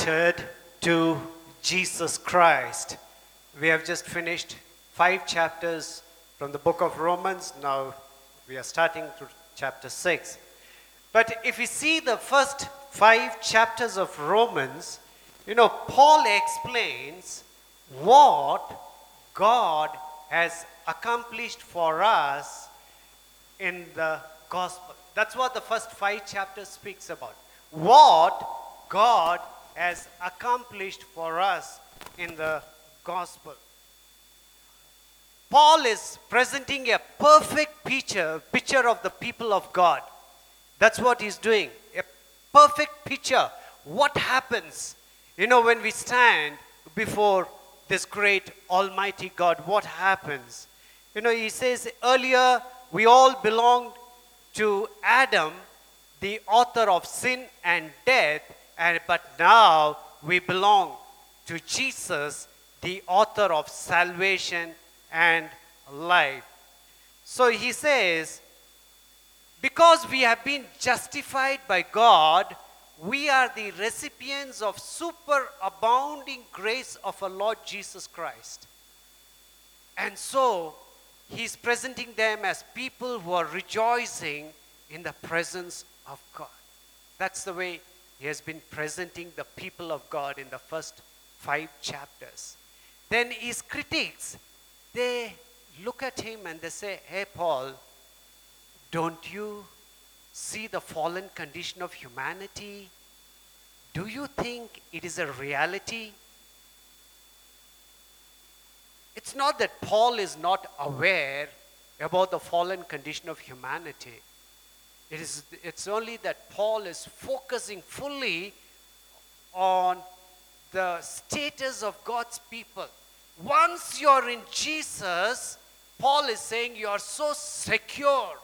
united to Jesus Christ. We have just finished five chapters from the book of Romans. Now we are starting to chapter 6. But if you see the first five chapters of Romans, you know, Paul explains what God has accomplished for us in the gospel. That's what the first five chapters speaks about. What God has accomplished for us in the gospel. Paul is presenting a perfect picture, picture of the people of God. That's what he's doing. A perfect picture. What happens, you know, when we stand before this great Almighty God? What happens? You know, he says earlier we all belonged to Adam, the author of sin and death, and but now we belong to Jesus, the author of salvation and life. So he says, because we have been justified by God, we are the recipients of superabounding grace of our Lord Jesus Christ. And so he's presenting them as people who are rejoicing in the presence of God. That's the way he has been presenting the people of God in the first five chapters. Then his critics, they look at him and they say, Hey, Paul, don't you see the fallen condition of humanity? Do you think it is a reality? It's not that Paul is not aware about the fallen condition of humanity. It is, it's only that Paul is focusing fully on the status of God's people. Once you're in Jesus, Paul is saying you are so secure.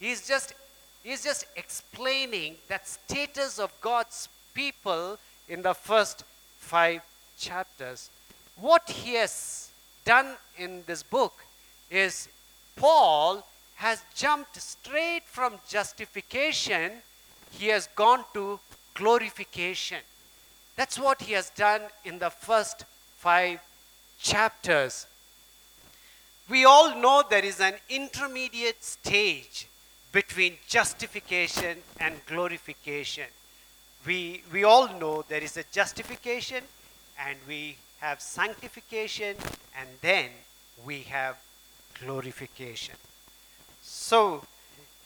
He's just, he's just explaining that status of God's people in the first five chapters. What he has done in this book is Paul has jumped straight from justification, he has gone to glorification. That's what he has done in the first five chapters. We all know there is an intermediate stage between justification and glorification. We, we all know there is a justification and we have sanctification and then we have glorification. So,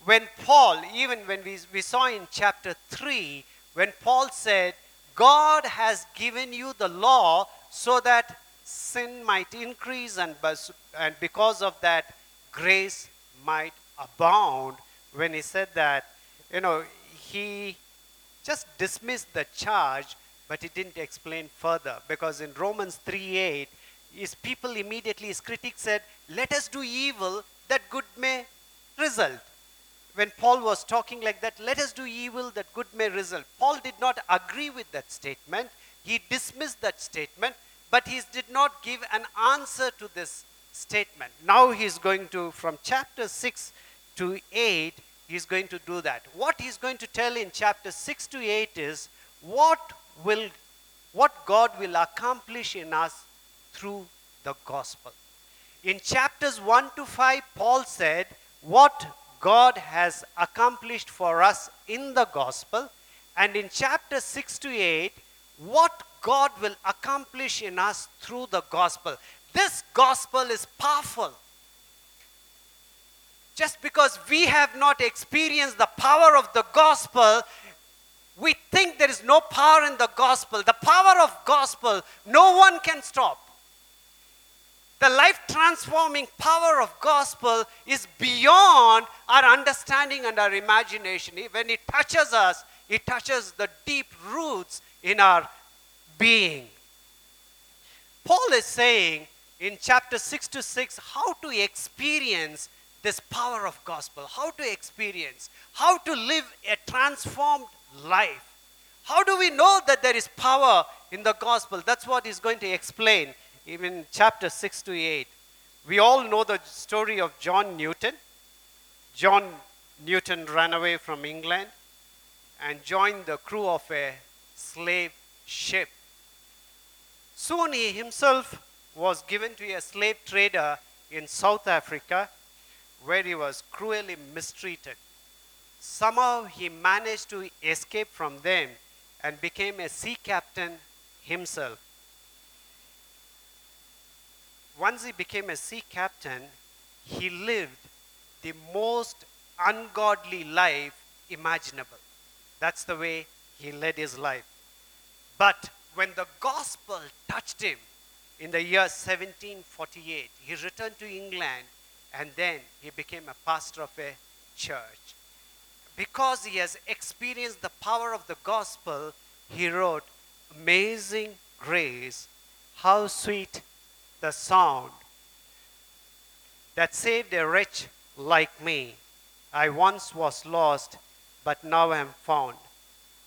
when Paul, even when we, we saw in chapter 3, when Paul said, God has given you the law so that sin might increase and, and because of that, grace might abound. When he said that, you know, he just dismissed the charge, but he didn't explain further because in Romans 3 8, his people immediately, his critics said, Let us do evil that good may result. When Paul was talking like that, let us do evil that good may result. Paul did not agree with that statement. He dismissed that statement, but he did not give an answer to this statement. Now he's going to, from chapter 6 to 8, he's going to do that. What he's going to tell in chapter 6 to 8 is what will what God will accomplish in us through the gospel. In chapters 1 to 5, Paul said, What God has accomplished for us in the gospel. And in chapter 6 to 8, what God will accomplish in us through the gospel. This gospel is powerful. Just because we have not experienced the power of the gospel, we think there is no power in the gospel. The power of gospel, no one can stop. The life transforming power of gospel is beyond our understanding and our imagination. When it touches us, it touches the deep roots in our being. Paul is saying in chapter 6 to 6 how to experience this power of gospel, how to experience, how to live a transformed life. How do we know that there is power in the gospel? That's what he's going to explain even chapter 6 to 8. We all know the story of John Newton. John Newton ran away from England and joined the crew of a slave ship. Soon he himself was given to a slave trader in South Africa where he was cruelly mistreated. Somehow he managed to escape from them and became a sea captain himself. Once he became a sea captain, he lived the most ungodly life imaginable. That's the way he led his life. But when the gospel touched him in the year 1748, he returned to England and then he became a pastor of a church. Because he has experienced the power of the gospel, he wrote, Amazing grace, how sweet the sound that saved a wretch like me. I once was lost, but now am found.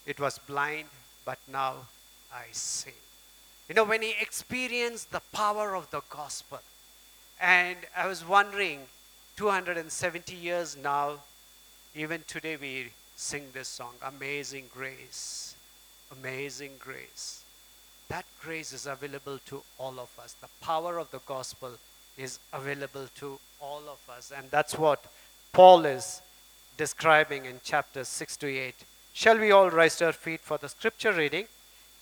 It was blind, but now I see. You know, when he experienced the power of the gospel, and I was wondering, 270 years now, even today we sing this song, Amazing Grace. Amazing Grace. That grace is available to all of us. The power of the gospel is available to all of us. And that's what Paul is describing in chapters 6 to 8. Shall we all rise to our feet for the scripture reading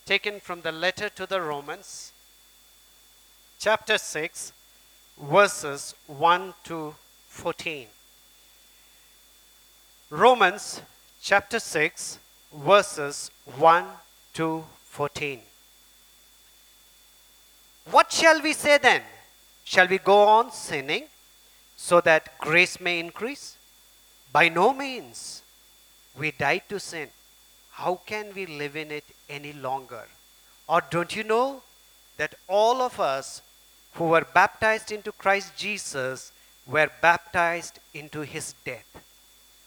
taken from the letter to the Romans, chapter 6, verses 1 to 14. Romans chapter 6, verses 1 to 14. What shall we say then? Shall we go on sinning so that grace may increase? By no means. We died to sin. How can we live in it any longer? Or don't you know that all of us who were baptized into Christ Jesus were baptized into his death?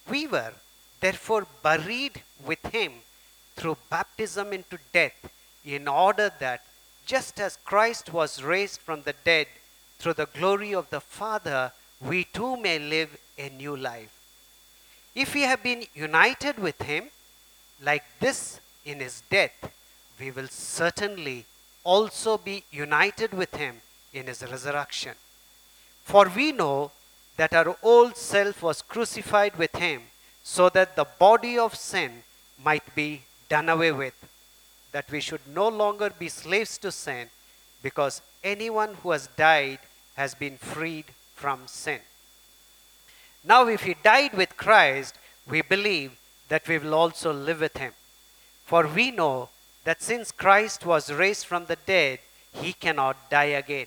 We were therefore buried with him through baptism into death, in order that just as Christ was raised from the dead through the glory of the Father, we too may live a new life. If we have been united with him, like this in his death, we will certainly also be united with him in his resurrection. For we know that our old self was crucified with him so that the body of sin might be done away with, that we should no longer be slaves to sin, because anyone who has died has been freed from sin. Now, if he died with Christ, we believe that we will also live with him. For we know that since Christ was raised from the dead, he cannot die again.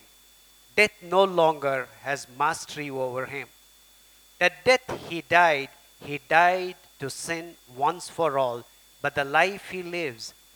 Death no longer has mastery over him. That death he died, he died to sin once for all, but the life he lives,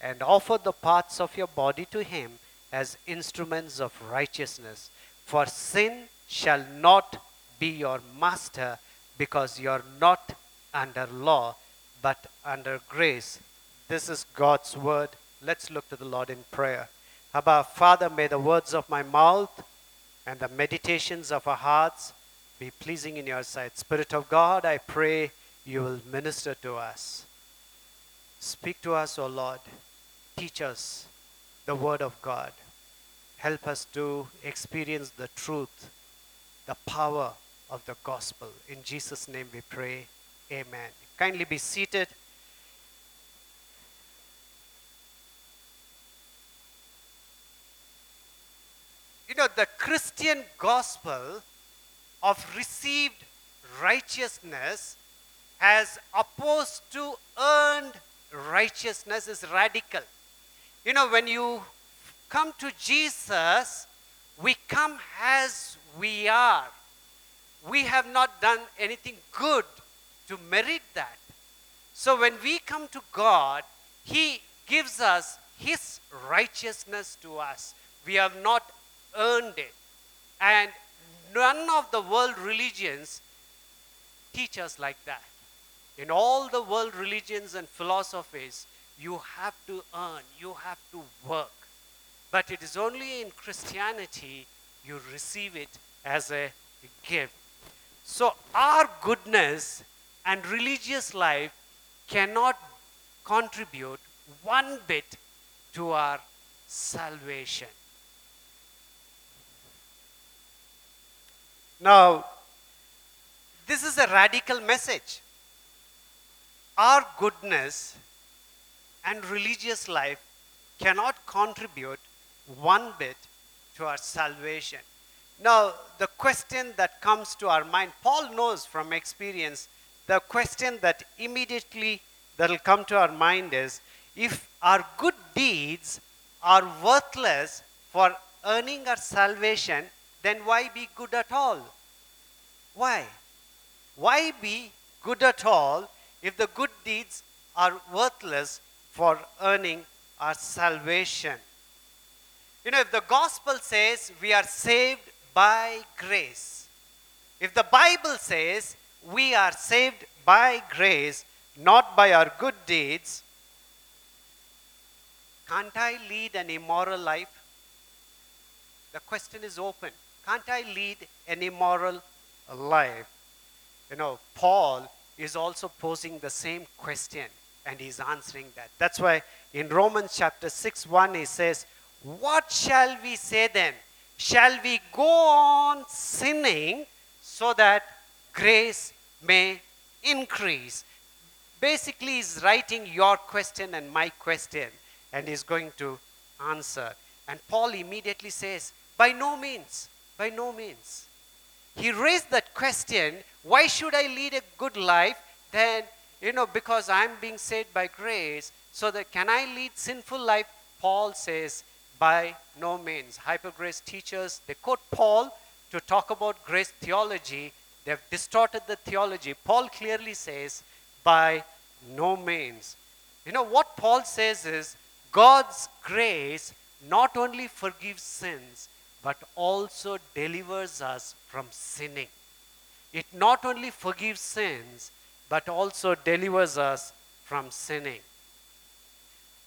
and offer the parts of your body to Him as instruments of righteousness. For sin shall not be your master, because you are not under law, but under grace. This is God's word. Let's look to the Lord in prayer. Abba, Father, may the words of my mouth and the meditations of our hearts be pleasing in your sight. Spirit of God, I pray you will minister to us. Speak to us, O Lord. Teach us the word of God. Help us to experience the truth, the power of the gospel. In Jesus' name we pray. Amen. Kindly be seated. You know, the Christian gospel of received righteousness as opposed to earned righteousness is radical. You know, when you come to Jesus, we come as we are. We have not done anything good to merit that. So when we come to God, He gives us His righteousness to us. We have not earned it. And none of the world religions teach us like that. In all the world religions and philosophies, you have to earn, you have to work. But it is only in Christianity you receive it as a gift. So, our goodness and religious life cannot contribute one bit to our salvation. Now, this is a radical message. Our goodness and religious life cannot contribute one bit to our salvation. Now, the question that comes to our mind, Paul knows from experience, the question that immediately that will come to our mind is if our good deeds are worthless for earning our salvation, then why be good at all? Why? Why be good at all if the good deeds are worthless for earning our salvation? You know, if the gospel says we are saved by grace, if the Bible says we are saved by grace, not by our good deeds, can't I lead an immoral life? The question is open. Can't I lead an immoral life? You know, Paul is also posing the same question and he's answering that. That's why in Romans chapter 6 1 he says, What shall we say then? Shall we go on sinning so that grace may increase? Basically, he's writing your question and my question and he's going to answer. And Paul immediately says, By no means, by no means. He raised that question why should I lead a good life? Then, you know, because I'm being saved by grace, so that can I lead sinful life? Paul says, by no means. Hyper grace teachers, they quote Paul to talk about grace theology. They've distorted the theology. Paul clearly says, by no means. You know, what Paul says is God's grace not only forgives sins, but also delivers us from sinning. It not only forgives sins, but also delivers us from sinning.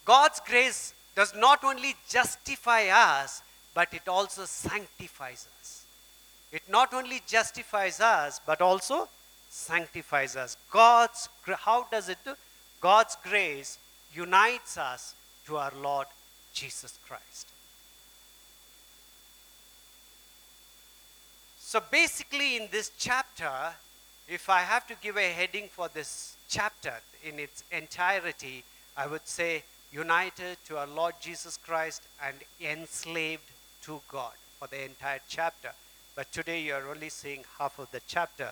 God's grace does not only justify us, but it also sanctifies us. It not only justifies us, but also sanctifies us. God's how does it do? God's grace unites us to our Lord Jesus Christ. So basically, in this chapter, if I have to give a heading for this chapter in its entirety, I would say united to our Lord Jesus Christ and enslaved to God for the entire chapter. But today you are only seeing half of the chapter.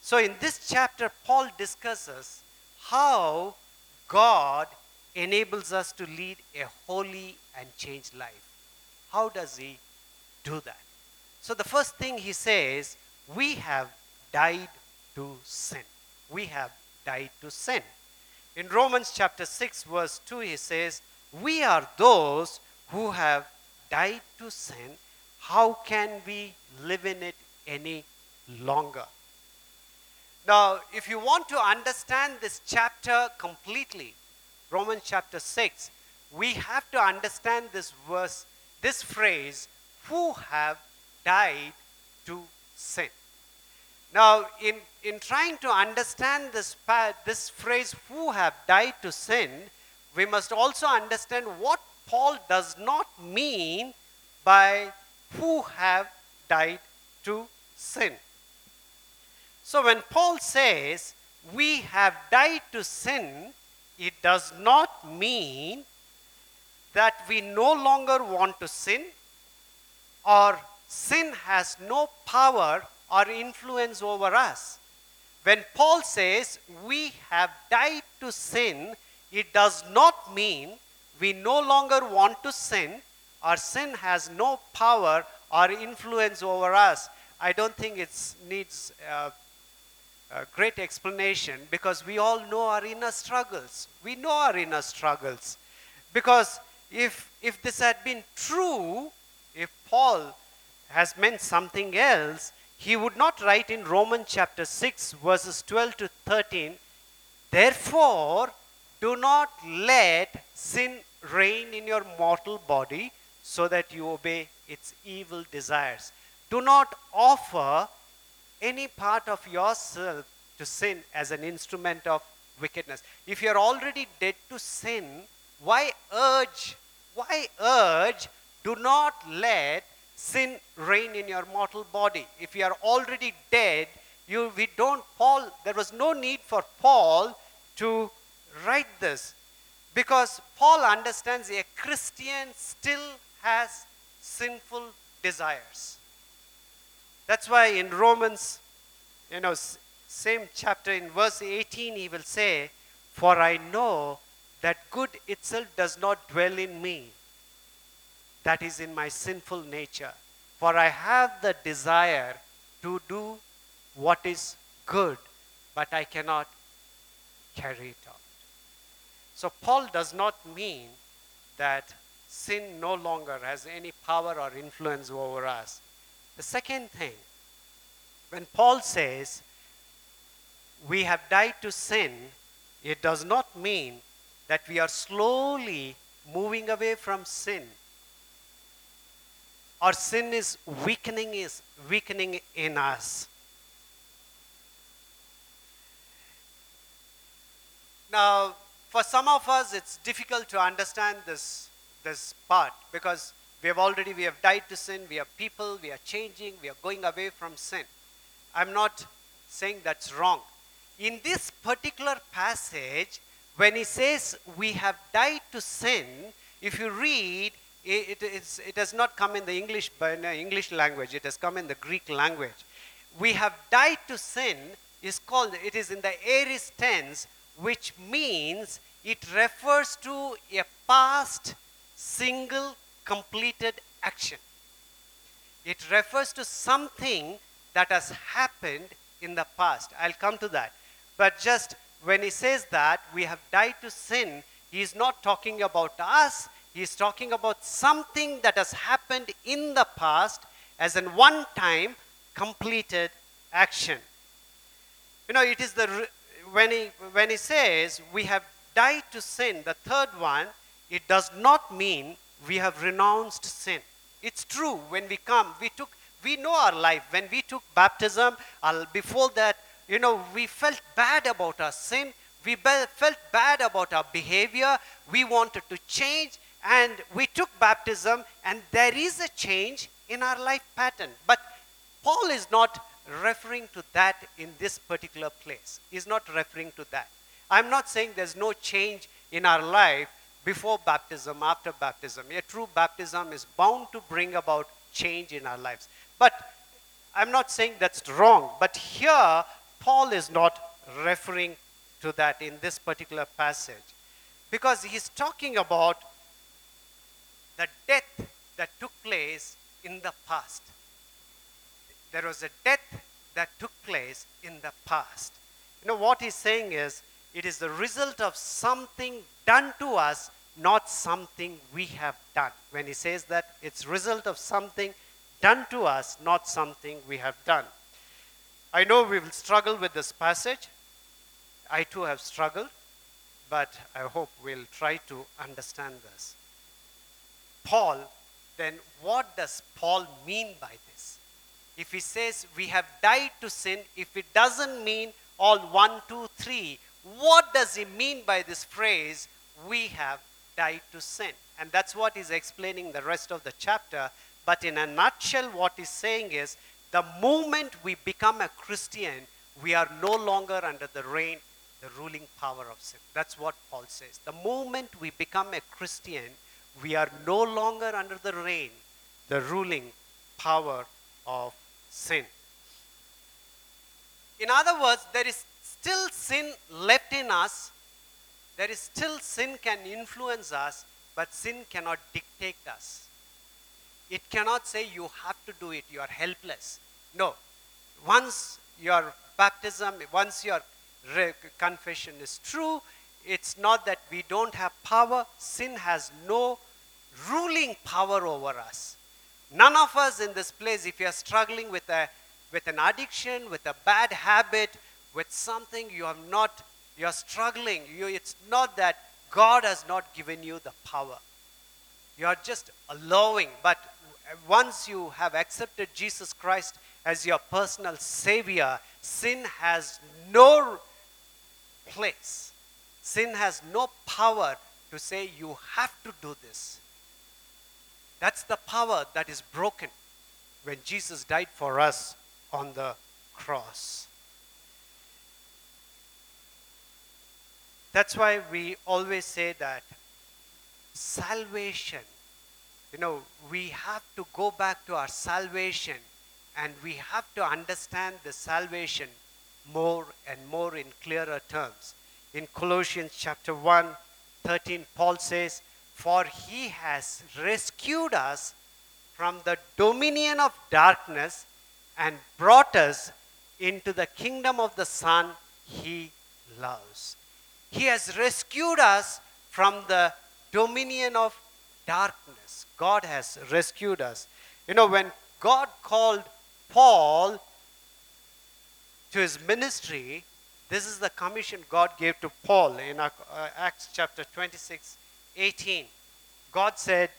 So in this chapter, Paul discusses how God enables us to lead a holy and changed life. How does he do that? So the first thing he says, we have died to sin. We have died to sin. In Romans chapter 6, verse 2, he says, We are those who have died to sin. How can we live in it any longer? Now, if you want to understand this chapter completely, Romans chapter 6, we have to understand this verse, this phrase, who have died to sin. Now, in, in trying to understand this, this phrase, who have died to sin, we must also understand what Paul does not mean by who have died to sin. So, when Paul says we have died to sin, it does not mean that we no longer want to sin or sin has no power or influence over us. When Paul says we have died to sin, it does not mean we no longer want to sin or sin has no power or influence over us. I don't think it needs uh, a great explanation because we all know our inner struggles. We know our inner struggles. Because if, if this had been true, if Paul has meant something else, he would not write in Romans chapter 6, verses 12 to 13, Therefore, do not let sin reign in your mortal body so that you obey its evil desires. Do not offer any part of yourself to sin as an instrument of wickedness. If you're already dead to sin, why urge? Why urge? Do not let sin reign in your mortal body. If you are already dead, you we don't Paul there was no need for Paul to write this because Paul understands a Christian still has sinful desires. That's why in Romans, you know, same chapter in verse 18, he will say, For I know that good itself does not dwell in me, that is in my sinful nature. For I have the desire to do what is good, but I cannot carry it out. So, Paul does not mean that sin no longer has any power or influence over us. The second thing, when Paul says we have died to sin, it does not mean that we are slowly moving away from sin. Our sin is weakening is weakening in us. Now, for some of us, it's difficult to understand this, this part because we have already we have died to sin. We are people. We are changing. We are going away from sin. I'm not saying that's wrong. In this particular passage, when he says we have died to sin, if you read, it, it, has not come in the English, in the English language. It has come in the Greek language. We have died to sin is called. It is in the aorist tense, which means it refers to a past single completed action. It refers to something that has happened in the past. I'll come to that. But just when he says that we have died to sin, he is not talking about us, he is talking about something that has happened in the past as an one time completed action. You know, it is the when he, when he says we have died to sin, the third one, it does not mean we have renounced sin. It's true when we come, we took, we know our life. When we took baptism, uh, before that, you know, we felt bad about our sin. We felt bad about our behavior. We wanted to change, and we took baptism, and there is a change in our life pattern. But Paul is not referring to that in this particular place. He's not referring to that. I'm not saying there's no change in our life before baptism, after baptism. A true baptism is bound to bring about change in our lives. But I'm not saying that's wrong. But here, Paul is not referring to that in this particular passage because he's talking about the death that took place in the past there was a death that took place in the past. You know, what he's saying is, it is the result of something done to us, not something we have done. When he says that, it's result of something done to us, not something we have done. I know we will struggle with this passage. I too have struggled, but I hope we'll try to understand this. Paul, then what does Paul mean by this? if he says we have died to sin, if it doesn't mean all one, two, three, what does he mean by this phrase, we have died to sin? And that's what he's explaining the rest of the chapter. But in a nutshell, what he's saying is the moment we become a Christian, we are no longer under the reign, the ruling power of sin. That's what Paul says. The moment we become a Christian, we are no longer under the reign, the ruling power of sin. In other words, there is still sin left in us. There is still sin can influence us, but sin cannot dictate us. It cannot say you have to do it, you are helpless. No. Once your baptism, once your confession is true, it's not that we don't have power. Sin has no ruling power over us. None of us in this place, if you are struggling with, a, with an addiction, with a bad habit, with something you have not, you are struggling, you, it's not that God has not given you the power. You are just allowing, but once you have accepted Jesus Christ as your personal Savior, sin has no place. Sin has no power to say you have to do this. That's the power that is broken when Jesus died for us on the cross. That's why we always say that salvation, you know, we have to go back to our salvation and we have to understand the salvation more and more in clearer terms. In Colossians chapter 1, 13, Paul says, For he has rescued us from the dominion of darkness and brought us into the kingdom of the Son he loves. He has rescued us from the dominion of darkness. God has rescued us. You know, when God called Paul to his ministry, this is the commission God gave to Paul in uh, Acts chapter 26, 18. God said,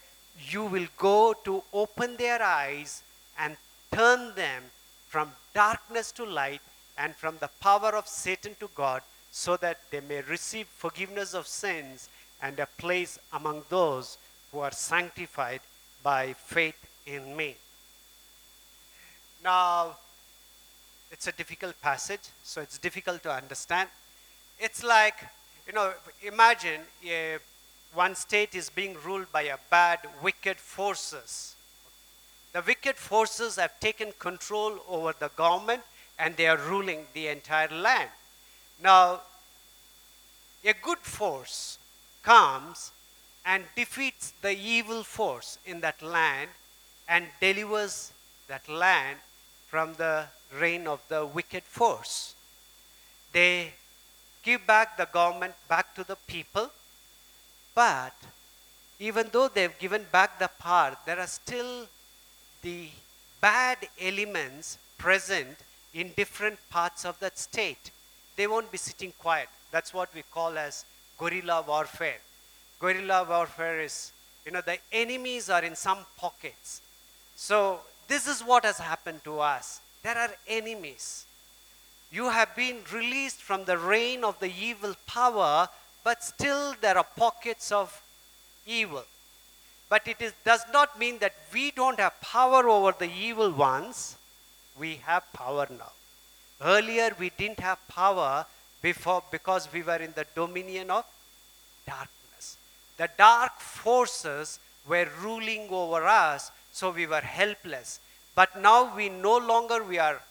You will go to open their eyes and turn them from darkness to light and from the power of Satan to God, so that they may receive forgiveness of sins and a place among those who are sanctified by faith in me. Now, it's a difficult passage, so it's difficult to understand. It's like, you know, imagine a, one state is being ruled by a bad, wicked forces. The wicked forces have taken control over the government and they are ruling the entire land. Now, a good force comes and defeats the evil force in that land and delivers that land from the reign of the wicked force. They give back the government back to the people, but even though they've given back the power, there are still the bad elements present in different parts of that state. They won't be sitting quiet. That's what we call as guerrilla warfare. Guerrilla warfare is, you know, the enemies are in some pockets. So this is what has happened to us. There are enemies. You have been released from the reign of the evil power, but still there are pockets of evil. But it is, does not mean that we don't have power over the evil ones. We have power now. Earlier, we didn't have power before because we were in the dominion of darkness. The dark forces were ruling over us so we were helpless. But now we no longer we are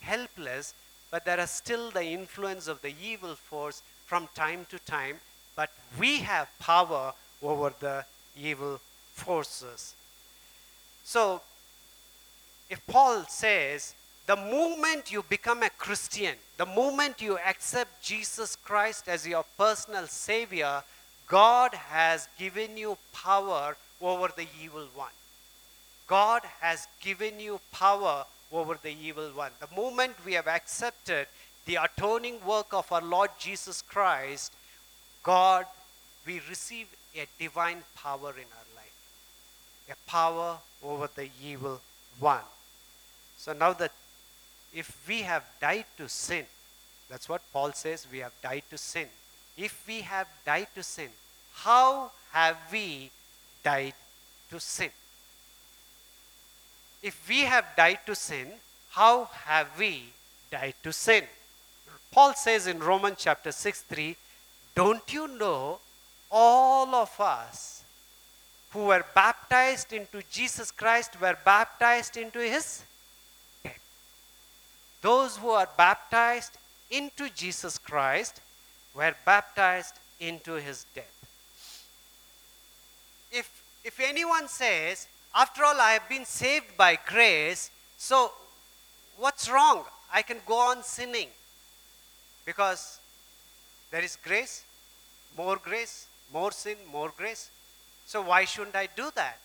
helpless, but there is still the influence of the evil force from time to time, but we have power over the evil forces. So, if Paul says, the moment you become a Christian, the moment you accept Jesus Christ as your personal Savior, God has given you power over the evil one. God has given you power over the evil one. The moment we have accepted the atoning work of our Lord Jesus Christ, God, we receive a divine power in our life, a power over the evil one. So now that if we have died to sin, that's what Paul says, we have died to sin. If we have died to sin, how have we died to sin? if we have died to sin, how have we died to sin? Paul says in Romans chapter 6 3, Don't you know all of us who were baptized into Jesus Christ were baptized into his death? Those who are baptized into Jesus Christ were baptized into his death. If, if anyone says, after all, I have been saved by grace, so what's wrong? I can go on sinning because there is grace, more grace, more sin, more grace. So why shouldn't I do that?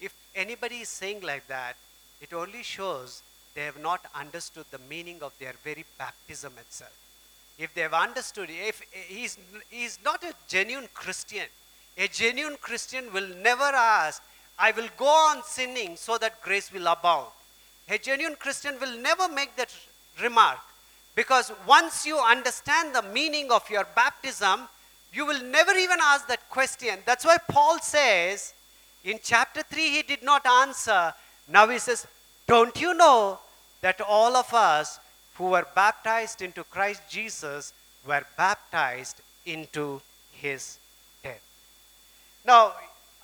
If anybody is saying like that, it only shows they have not understood the meaning of their very baptism itself. If they have understood, if he's, he's not a genuine Christian, a genuine Christian will never ask, I will go on sinning so that grace will abound. A genuine Christian will never make that remark because once you understand the meaning of your baptism, you will never even ask that question. That's why Paul says in chapter 3, he did not answer. Now he says, Don't you know that all of us who were baptized into Christ Jesus were baptized into his death? Now,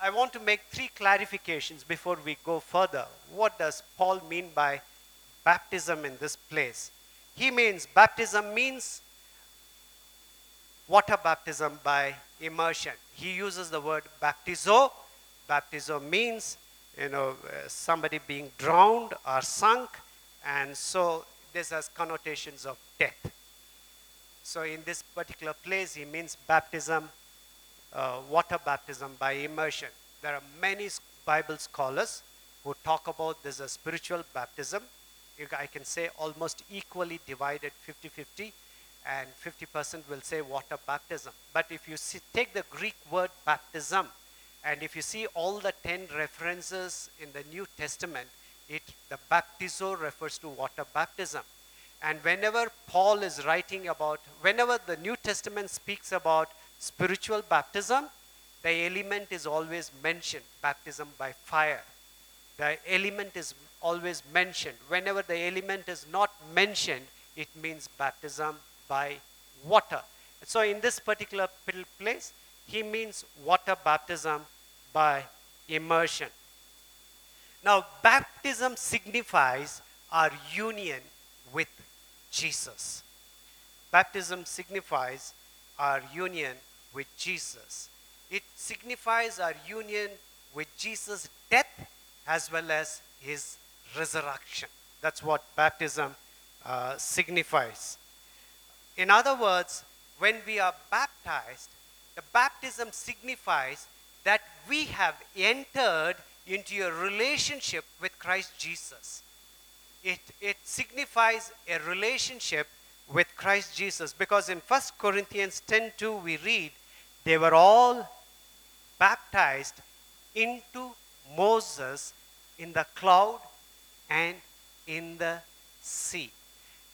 I want to make three clarifications before we go further. What does Paul mean by baptism in this place? He means baptism means water baptism by immersion. He uses the word baptizo. Baptizo means, you know, uh, somebody being drowned or sunk, and so this has connotations of death. So in this particular place, he means baptism, uh, water baptism by immersion. There are many Bible scholars who talk about this as spiritual baptism. I can say almost equally divided 50 50 and 50% will say water baptism. But if you see, take the Greek word baptism, and if you see all the 10 references in the New Testament, it, the baptizo refers to water baptism. And whenever Paul is writing about, whenever the New Testament speaks about spiritual baptism, the element is always mentioned baptism by fire. The element is always mentioned. Whenever the element is not mentioned, it means baptism by water. So in this particular place, he means water baptism by immersion. Now, baptism signifies our union with Jesus. Baptism signifies our union with Jesus. It signifies our union with Jesus' death as well as his resurrection. That's what baptism uh, signifies. In other words, when we are baptized, the baptism signifies that we have entered into a relationship with Christ Jesus. It, it signifies a relationship with Christ Jesus because in 1 Corinthians 10:2 we read they were all baptized into Moses in the cloud and in the sea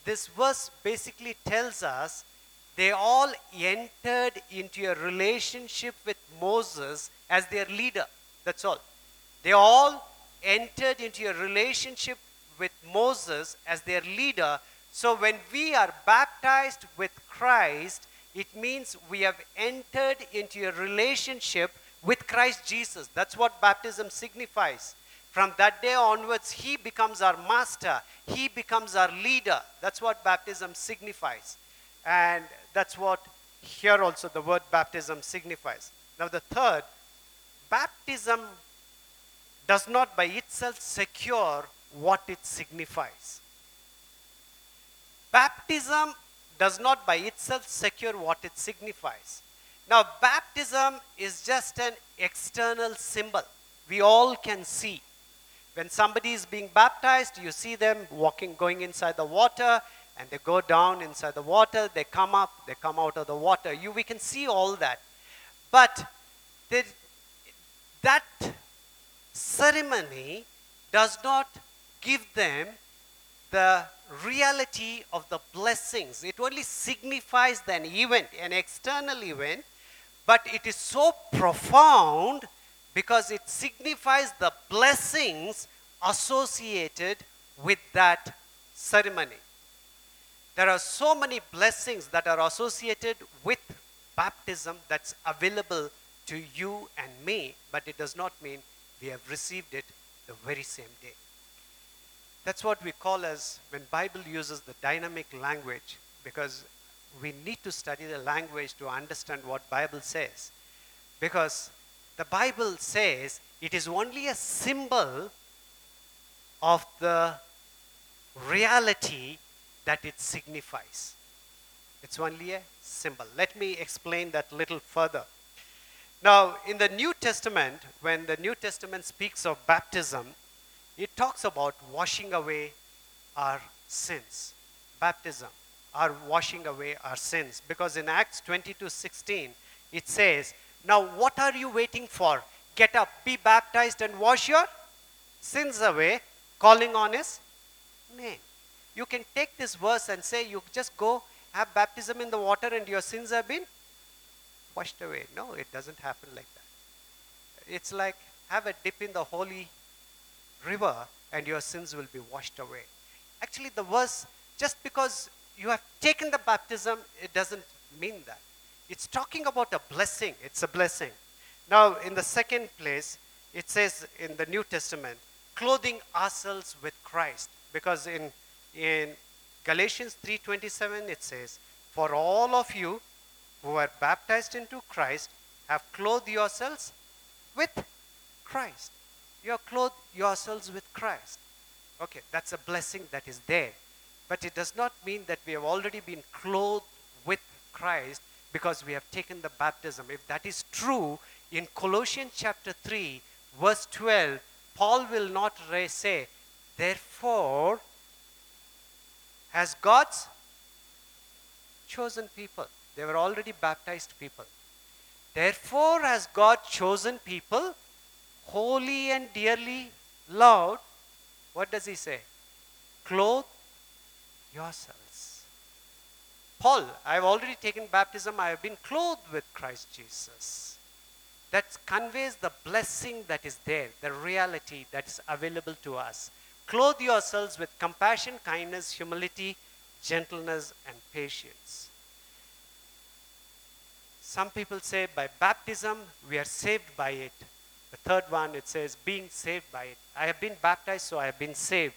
this verse basically tells us they all entered into a relationship with Moses as their leader. That's all. They all entered into a relationship with Moses as their leader. So when we are baptized with Christ, it means we have entered into a relationship with Christ Jesus. That's what baptism signifies. From that day onwards, He becomes our master, He becomes our leader. That's what baptism signifies. And that's what here also the word baptism signifies. Now, the third, baptism does not by itself secure what it signifies. Baptism does not by itself secure what it signifies. Now, baptism is just an external symbol. We all can see. When somebody is being baptized, you see them walking, going inside the water, and they go down inside the water, they come up, they come out of the water. You, we can see all that. But that ceremony does not give them the reality of the blessings. It only signifies an event, an external event, but it is so profound because it signifies the blessings associated with that ceremony. There are so many blessings that are associated with baptism that's available to you and me, but it does not mean we have received it the very same day. That's what we call as when Bible uses the dynamic language because we need to study the language to understand what Bible says. Because the Bible says it is only a symbol of the reality that it signifies. It's only a symbol. Let me explain that little further. Now, in the New Testament, when the New Testament speaks of baptism, it talks about washing away our sins. Baptism, our washing away our sins. Because in Acts 22 16, it says, Now what are you waiting for? Get up, be baptized, and wash your sins away, calling on his name. You can take this verse and say, You just go have baptism in the water and your sins have been washed away. No, it doesn't happen like that. It's like have a dip in the holy river and your sins will be washed away. Actually, the verse, just because you have taken the baptism, it doesn't mean that. It's talking about a blessing. It's a blessing. Now, in the second place, it says in the New Testament, clothing ourselves with Christ. Because in, in Galatians 3.27, it says, For all of you who are baptized into Christ have clothed yourselves with Christ. You have clothed yourselves with Christ. Okay, that's a blessing that is there. But it does not mean that we have already been clothed with Christ because we have taken the baptism. If that is true, in Colossians chapter 3, verse 12, Paul will not say, Therefore, has God's chosen people. They were already baptized people. Therefore, has God chosen people, holy and dearly loved, what does he say? Clothe yourselves. Paul, I have already taken baptism, I have been clothed with Christ Jesus. That conveys the blessing that is there, the reality that is available to us. Clothe yourselves with compassion, kindness, humility, gentleness, and patience. Some people say by baptism we are saved by it. The third one it says being saved by it. I have been baptized so I have been saved.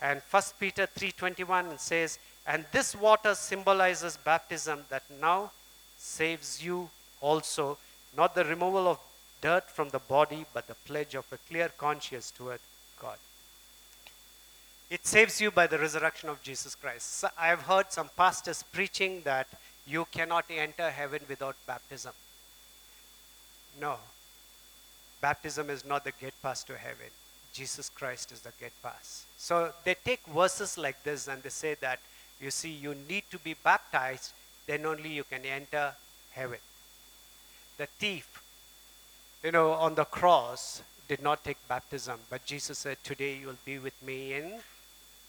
And 1 Peter 3:21 says and this water symbolizes baptism that now saves you also not the removal of dirt from the body but the pledge of a clear conscience toward God. It saves you by the resurrection of Jesus Christ. So I have heard some pastors preaching that you cannot enter heaven without baptism. No. Baptism is not the gate pass to heaven. Jesus Christ is the gate pass. So they take verses like this and they say that, you see, you need to be baptized, then only you can enter heaven. The thief, you know, on the cross did not take baptism, but Jesus said, Today you will be with me in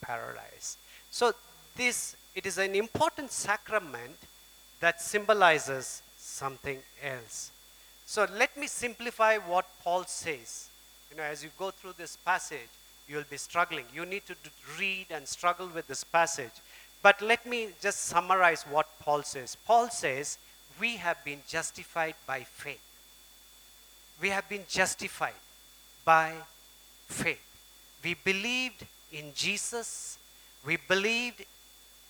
paradise. So this, it is an important sacrament that symbolizes something else. So let me simplify what Paul says. You know, as you go through this passage, you'll be struggling. You need to read and struggle with this passage. But let me just summarize what Paul says. Paul says, We have been justified by faith. We have been justified by faith. We believed in Jesus. We believed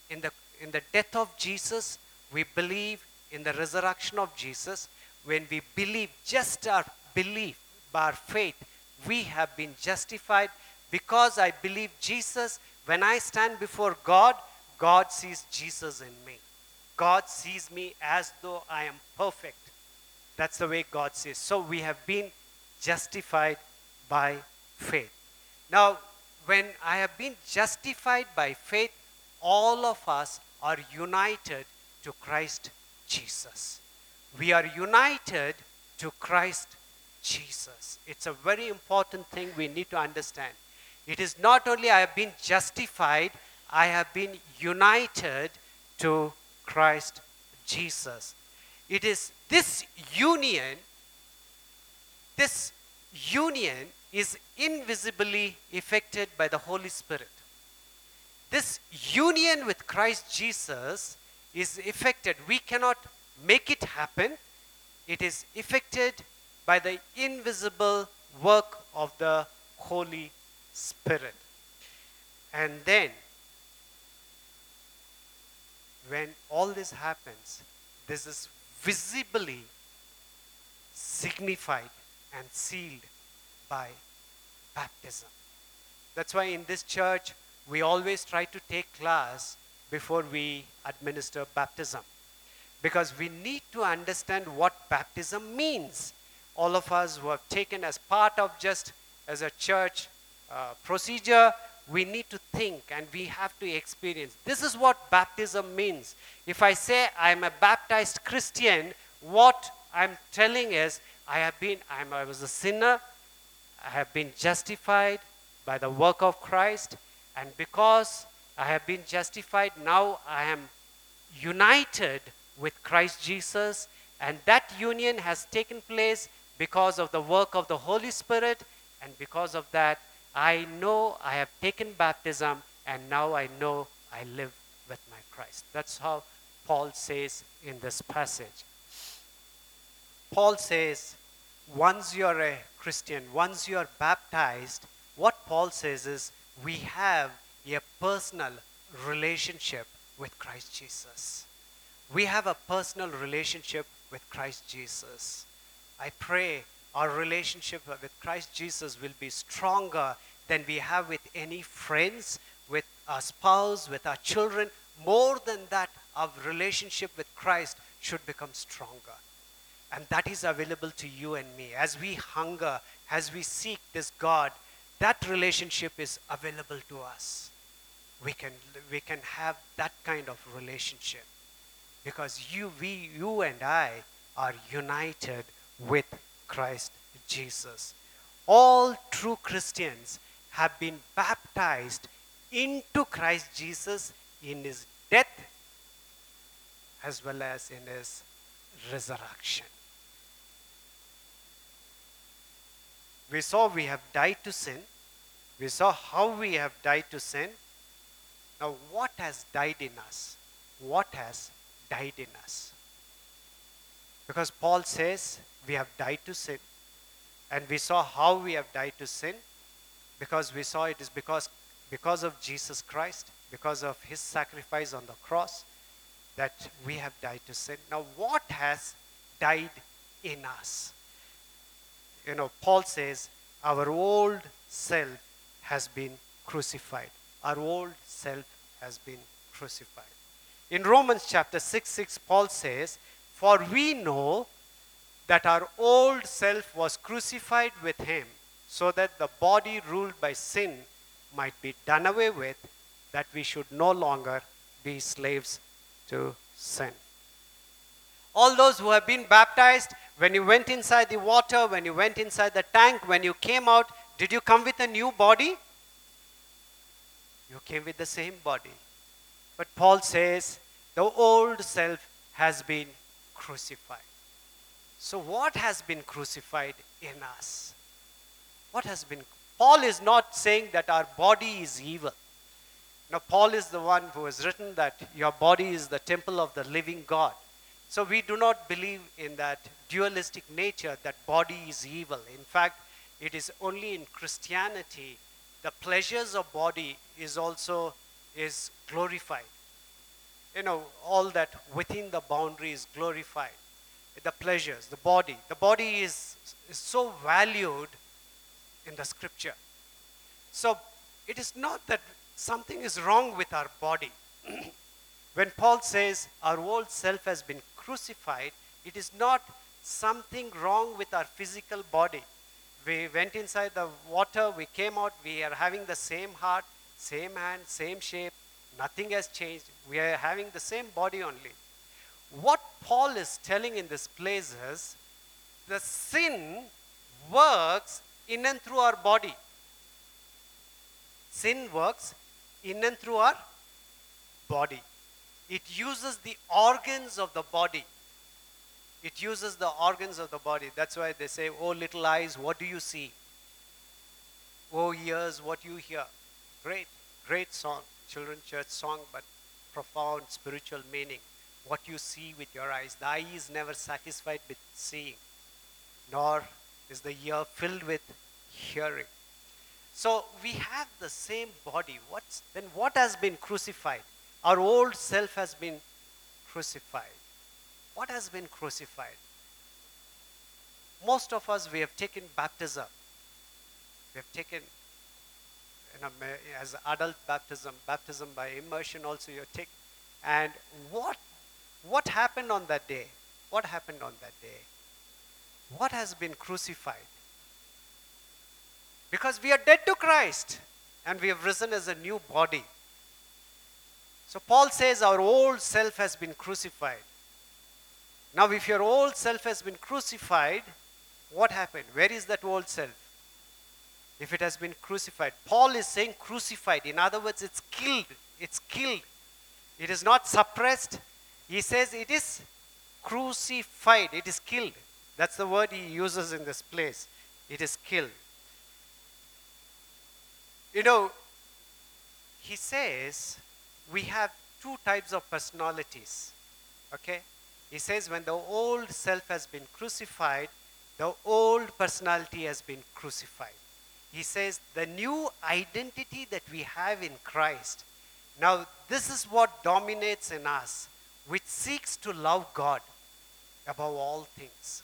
in the, in the death of Jesus we believe in the resurrection of Jesus, when we believe just our belief, our faith, we have been justified because I believe Jesus. When I stand before God, God sees Jesus in me. God sees me as though I am perfect. That's the way God sees. So we have been justified by faith. Now, when I have been justified by faith, all of us are united to Christ Jesus. We are united to Christ Jesus. It's a very important thing we need to understand. It is not only I have been justified, I have been united to Christ Jesus. It is this union, this union is invisibly effected by the Holy Spirit. This union with Christ Jesus is effected. We cannot make it happen. It is effected by the invisible work of the Holy Spirit. And then, when all this happens, this is visibly signified and sealed by baptism. That's why in this church, we always try to take class before we administer baptism. because we need to understand what baptism means. All of us who have taken as part of just as a church uh, procedure, we need to think and we have to experience. This is what baptism means. If I say I'm a baptized Christian, what I'm telling is I have been, I'm, I was a sinner, I have been justified by the work of Christ, and because I have been justified, now I am united with Christ Jesus, and that union has taken place because of the work of the Holy Spirit, and because of that, I know I have taken baptism, and now I know I live with my Christ. That's how Paul says in this passage. Paul says, once you're a Christian, once you're baptized, what Paul says is, we have a personal relationship with Christ Jesus. We have a personal relationship with Christ Jesus. I pray our relationship with Christ Jesus will be stronger than we have with any friends, with our spouse, with our children. More than that, our relationship with Christ should become stronger. And that is available to you and me. As we hunger, as we seek this God, that relationship is available to us. We can, we can have that kind of relationship because you, we, you and I are united with Christ Jesus. All true Christians have been baptized into Christ Jesus in his death as well as in his resurrection. We saw we have died to sin. We saw how we have died to sin. Now, what has died in us? What has died in us? Because Paul says we have died to sin. And we saw how we have died to sin because we saw it is because, because of Jesus Christ, because of his sacrifice on the cross, that we have died to sin. Now, what has died in us? You know, Paul says, our old self has been crucified. Our old self has been crucified. In Romans chapter 6 6, Paul says, For we know that our old self was crucified with him, so that the body ruled by sin might be done away with, that we should no longer be slaves to sin. All those who have been baptized, when you went inside the water, when you went inside the tank, when you came out, did you come with a new body? You came with the same body. But Paul says the old self has been crucified. So, what has been crucified in us? What has been? Paul is not saying that our body is evil. Now, Paul is the one who has written that your body is the temple of the living God. So, we do not believe in that dualistic nature that body is evil. In fact, it is only in Christianity the pleasures of body is also is glorified. You know, all that within the boundary is glorified the pleasures, the body. The body is, is so valued in the scripture. So it is not that something is wrong with our body. when Paul says our old self has been crucified, it is not something wrong with our physical body. We went inside the water, we came out, we are having the same heart, same hand, same shape, nothing has changed. We are having the same body only. What Paul is telling in this place is the sin works in and through our body. Sin works in and through our body. It uses the organs of the body. It uses the organs of the body. That's why they say, Oh, little eyes, what do you see? Oh, ears, what you hear? Great, great song. Children church song, but profound spiritual meaning what you see with your eyes. The eye is never satisfied with seeing, nor is the ear filled with hearing. So we have the same body. What's, then what has been crucified? Our old self has been crucified. What has been crucified? Most of us, we have taken baptism. We have taken, you know, as adult baptism, baptism by immersion also you take. And what what happened on that day? What happened on that day? What has been crucified? Because we are dead to Christ and we have risen as a new body. So Paul says our old self has been crucified. Now, if your old self has been crucified, what happened? Where is that old self? If it has been crucified, Paul is saying crucified. In other words, it's killed. It's killed. It is not suppressed. He says it is crucified. It is killed. That's the word he uses in this place. It is killed. You know, he says we have two types of personalities. Okay? He says when the old self has been crucified, the old personality has been crucified. He says the new identity that we have in Christ. Now, this is what dominates in us, which seeks to love God above all things.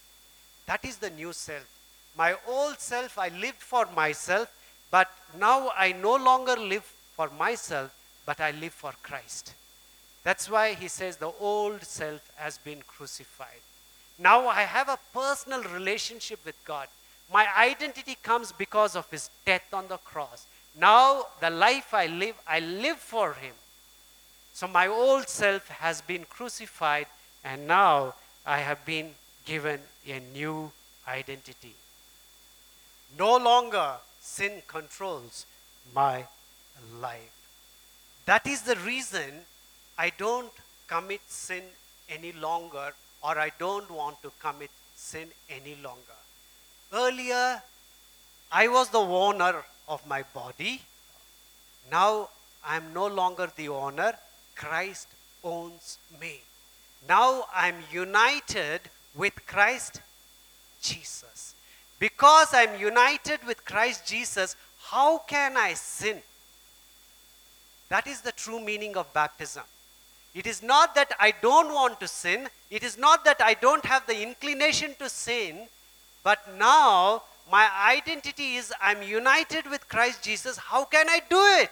That is the new self. My old self, I lived for myself, but now I no longer live for myself, but I live for Christ. That's why he says the old self has been crucified. Now I have a personal relationship with God. My identity comes because of his death on the cross. Now the life I live, I live for him. So my old self has been crucified, and now I have been given a new identity. No longer sin controls my life. That is the reason I don't commit sin any longer or I don't want to commit sin any longer. Earlier, I was the owner of my body. Now I am no longer the owner. Christ owns me. Now I'm united with Christ Jesus. Because I'm united with Christ Jesus, how can I sin? That is the true meaning of baptism. It is not that I don't want to sin, it is not that I don't have the inclination to sin, but now my identity is I'm united with Christ Jesus. How can I do it?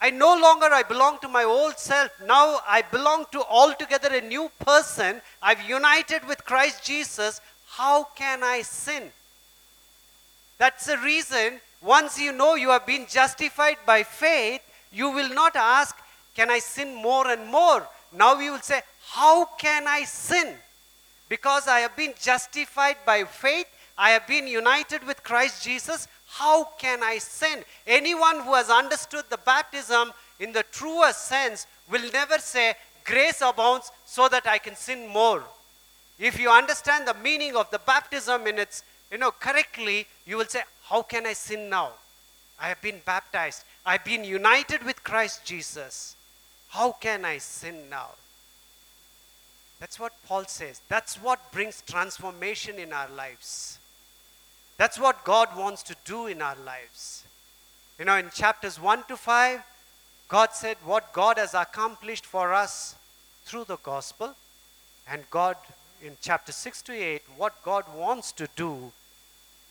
I no longer I belong to my old self. Now I belong to altogether a new person. I've united with Christ Jesus. How can I sin? That's the reason once you know you have been justified by faith, you will not ask, Can I sin more and more? Now you will say, How can I sin? Because I have been justified by faith, I have been united with Christ Jesus. How can I sin? Anyone who has understood the baptism in the truest sense will never say, Grace abounds so that I can sin more. If you understand the meaning of the baptism in its, you know, correctly, you will say, How can I sin now? I have been baptized. I've been united with Christ Jesus. How can I sin now? That's what Paul says. That's what brings transformation in our lives. That's what God wants to do in our lives. You know, in chapters 1 to 5, God said what God has accomplished for us through the gospel. And God, in chapter 6 to 8, what God wants to do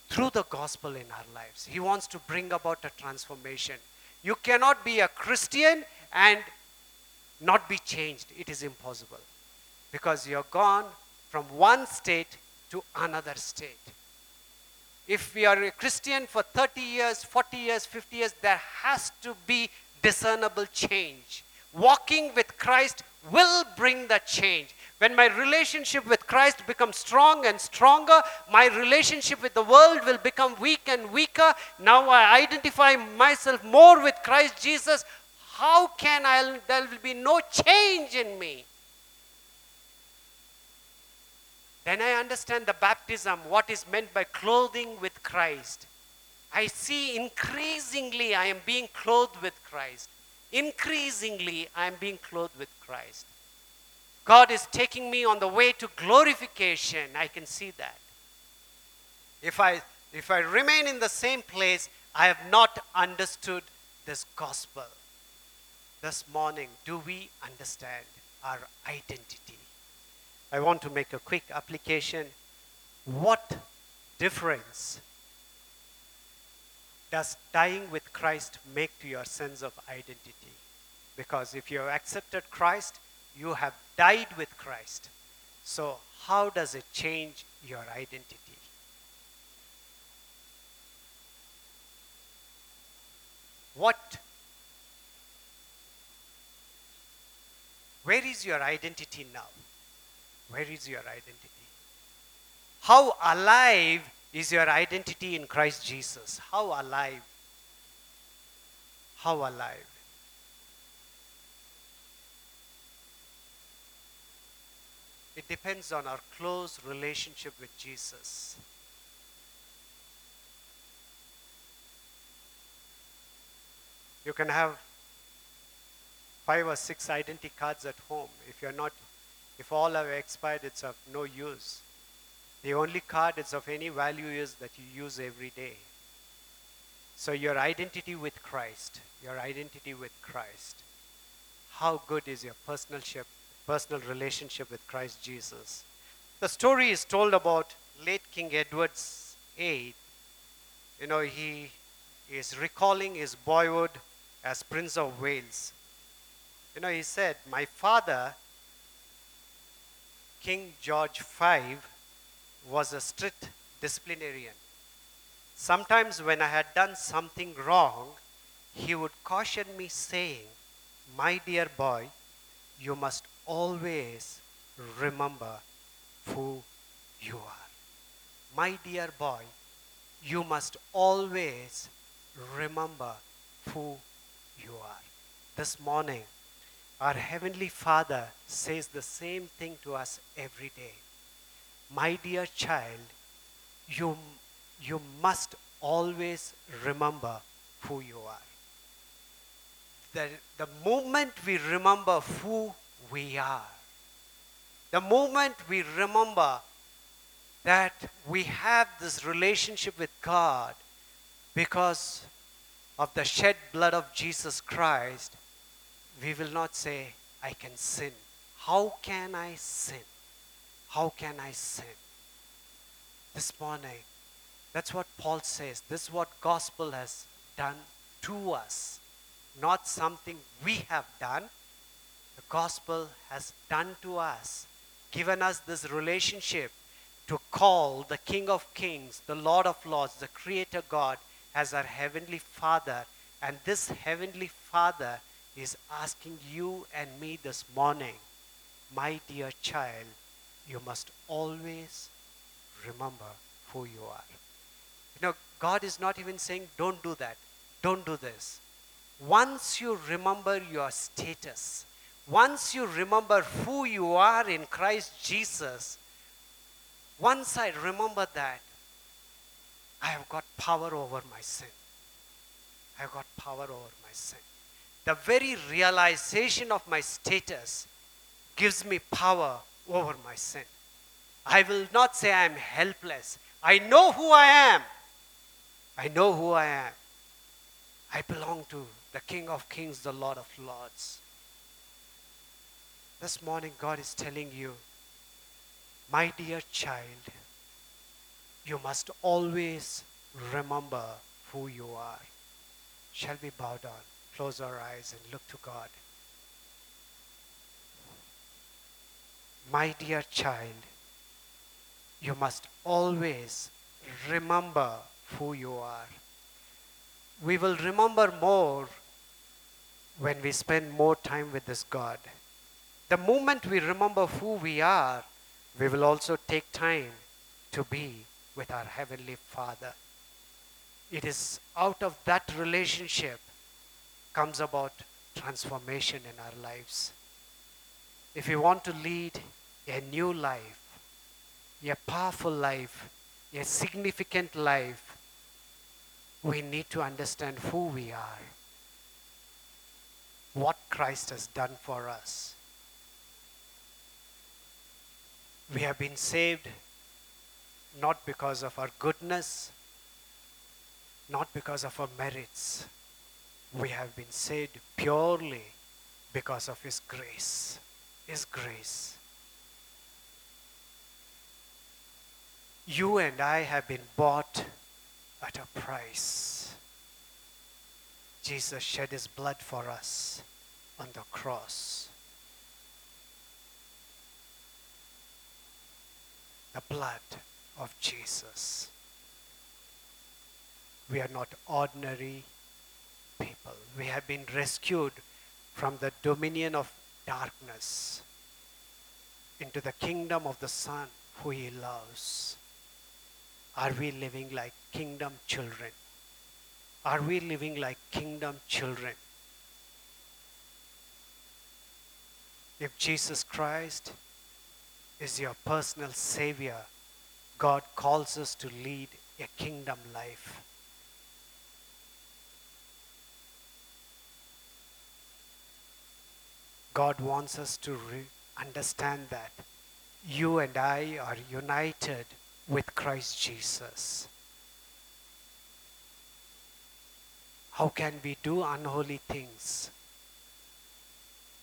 through the gospel in our lives. He wants to bring about a transformation. You cannot be a Christian and not be changed. It is impossible because you're gone from one state to another state. If we are a Christian for 30 years, 40 years, 50 years, there has to be discernible change. Walking with Christ will bring that change. When my relationship with Christ becomes strong and stronger, my relationship with the world will become weak and weaker. Now I identify myself more with Christ Jesus. How can I, there will be no change in me? Then I understand the baptism, what is meant by clothing with Christ. I see increasingly I am being clothed with Christ. Increasingly I am being clothed with Christ. God is taking me on the way to glorification. I can see that. If I, if I remain in the same place, I have not understood this gospel. This morning, do we understand our identity? I want to make a quick application. What difference does dying with Christ make to your sense of identity? Because if you have accepted Christ, you have died with Christ. So, how does it change your identity? What? Where is your identity now? Where is your identity? How alive is your identity in Christ Jesus? How alive? How alive? It depends on our close relationship with Jesus. You can have five or six identity cards at home. If you're not, if all have expired, it's of no use. The only card that's of any value is that you use every day. So your identity with Christ, your identity with Christ. How good is your personal ship, personal relationship with Christ Jesus? The story is told about late King Edward's VIII. You know, he is recalling his boyhood as Prince of Wales. You know, he said, My father, King George V, was a strict disciplinarian. Sometimes, when I had done something wrong, he would caution me, saying, My dear boy, you must always remember who you are. My dear boy, you must always remember who you are. This morning, our Heavenly Father says the same thing to us every day. My dear child, you, you must always remember who you are. The, the moment we remember who we are, the moment we remember that we have this relationship with God because of the shed blood of Jesus Christ, we will not say, I can sin. How can I sin? How can I sin? This morning, that's what Paul says. This is what gospel has done to us, not something we have done. The gospel has done to us, given us this relationship to call the King of Kings, the Lord of Lords, the Creator God as our Heavenly Father. And this Heavenly Father is asking you and me this morning, my dear child, you must always remember who you are. You know, God is not even saying, don't do that, don't do this. Once you remember your status, once you remember who you are in Christ Jesus, once I remember that, I have got power over my sin. I have got power over my sin. The very realization of my status gives me power over my sin. I will not say I am helpless. I know who I am. I know who I am. I belong to the King of Kings, the Lord of Lords. This morning, God is telling you, my dear child, you must always remember who you are. Shall we bow down, close our eyes, and look to God? My dear child, you must always remember who you are. We will remember more when we spend more time with this God. The moment we remember who we are, we will also take time to be with our Heavenly Father. It is out of that relationship comes about transformation in our lives. If we want to lead a new life, a powerful life, a significant life, we need to understand who we are, what Christ has done for us. We have been saved not because of our goodness, not because of our merits. We have been saved purely because of His grace. His grace. You and I have been bought at a price. Jesus shed His blood for us, on the cross. The blood of Jesus. We are not ordinary people. We have been rescued from the dominion of darkness into the kingdom of the Son who He loves. Are we living like kingdom children? Are we living like kingdom children? If Jesus Christ is your personal Savior, God calls us to lead a kingdom life. God wants us to re- understand that you and I are united with Christ Jesus. How can we do unholy things?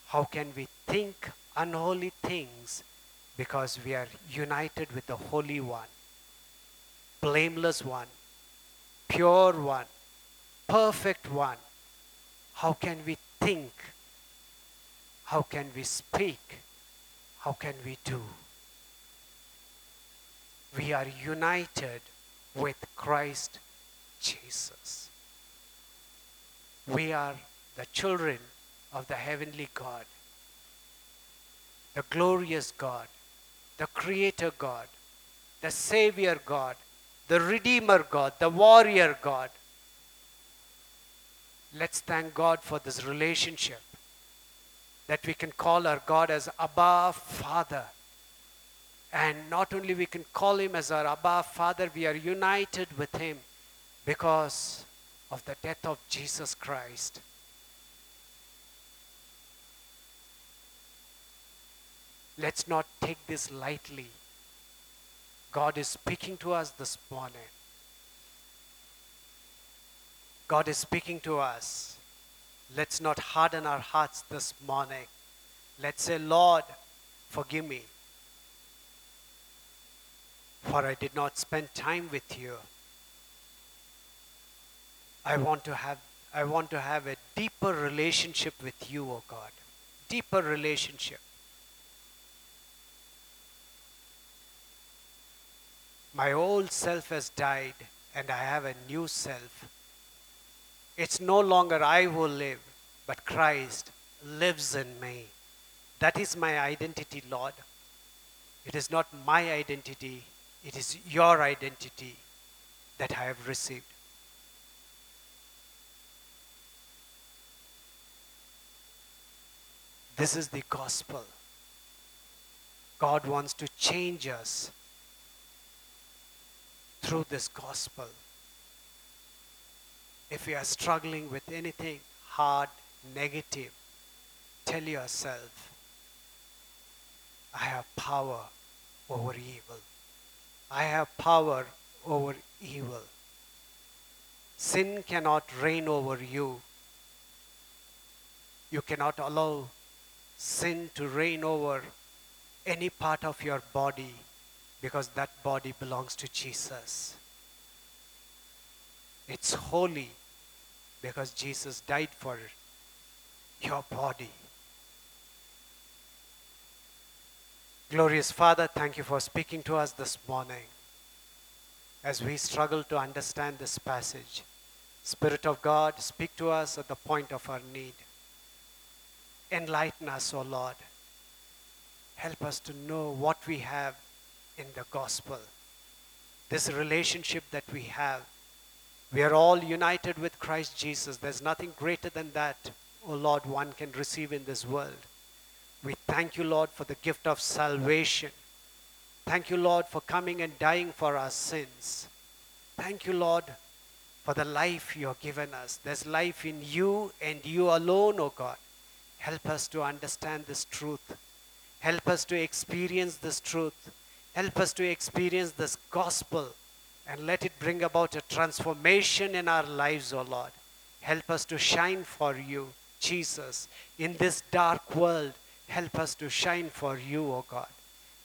How can we think unholy things? Because we are united with the Holy One, blameless One, pure One, perfect One. How can we think? How can we speak? How can we do? We are united with Christ Jesus. We are the children of the heavenly God, the glorious God, the Creator God, the Savior God, the Redeemer God, the Warrior God. Let's thank God for this relationship that we can call our God as Abba Father. And not only we can call him as our Abba Father, we are united with him because of the death of Jesus Christ. Let's not take this lightly. God is speaking to us this morning. God is speaking to us. Let's not harden our hearts this morning. Let's say, Lord, forgive me, for I did not spend time with you. I want to have I want to have a deeper relationship with you, O oh God. Deeper relationship. My old self has died and I have a new self. It's no longer I who live, but Christ lives in me. That is my identity, Lord. It is not my identity, it is your identity that I have received. This is the gospel. God wants to change us through this gospel. If you are struggling with anything hard, negative, tell yourself, I have power over evil. I have power over evil. Sin cannot reign over you. You cannot allow sin to reign over any part of your body because that body belongs to Jesus. It's holy because Jesus died for your body. Glorious Father, thank you for speaking to us this morning as we struggle to understand this passage. Spirit of God, speak to us at the point of our need. Enlighten us, O Lord. Help us to know what we have in the gospel. This relationship that we have. We are all united with Christ Jesus. There's nothing greater than that, O Lord, one can receive in this world. We thank you, Lord, for the gift of salvation. Thank you, Lord, for coming and dying for our sins. Thank you, Lord, for the life you have given us. There's life in you and you alone, O God. Help us to understand this truth. Help us to experience this truth. Help us to experience this gospel and let it bring about a transformation in our lives, O oh Lord. Help us to shine for you, Jesus, in this dark world. Help us to shine for you, O oh God.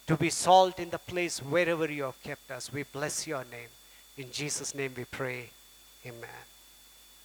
To be salt in the place wherever you have kept us. We bless your name. In Jesus' name we pray. Amen.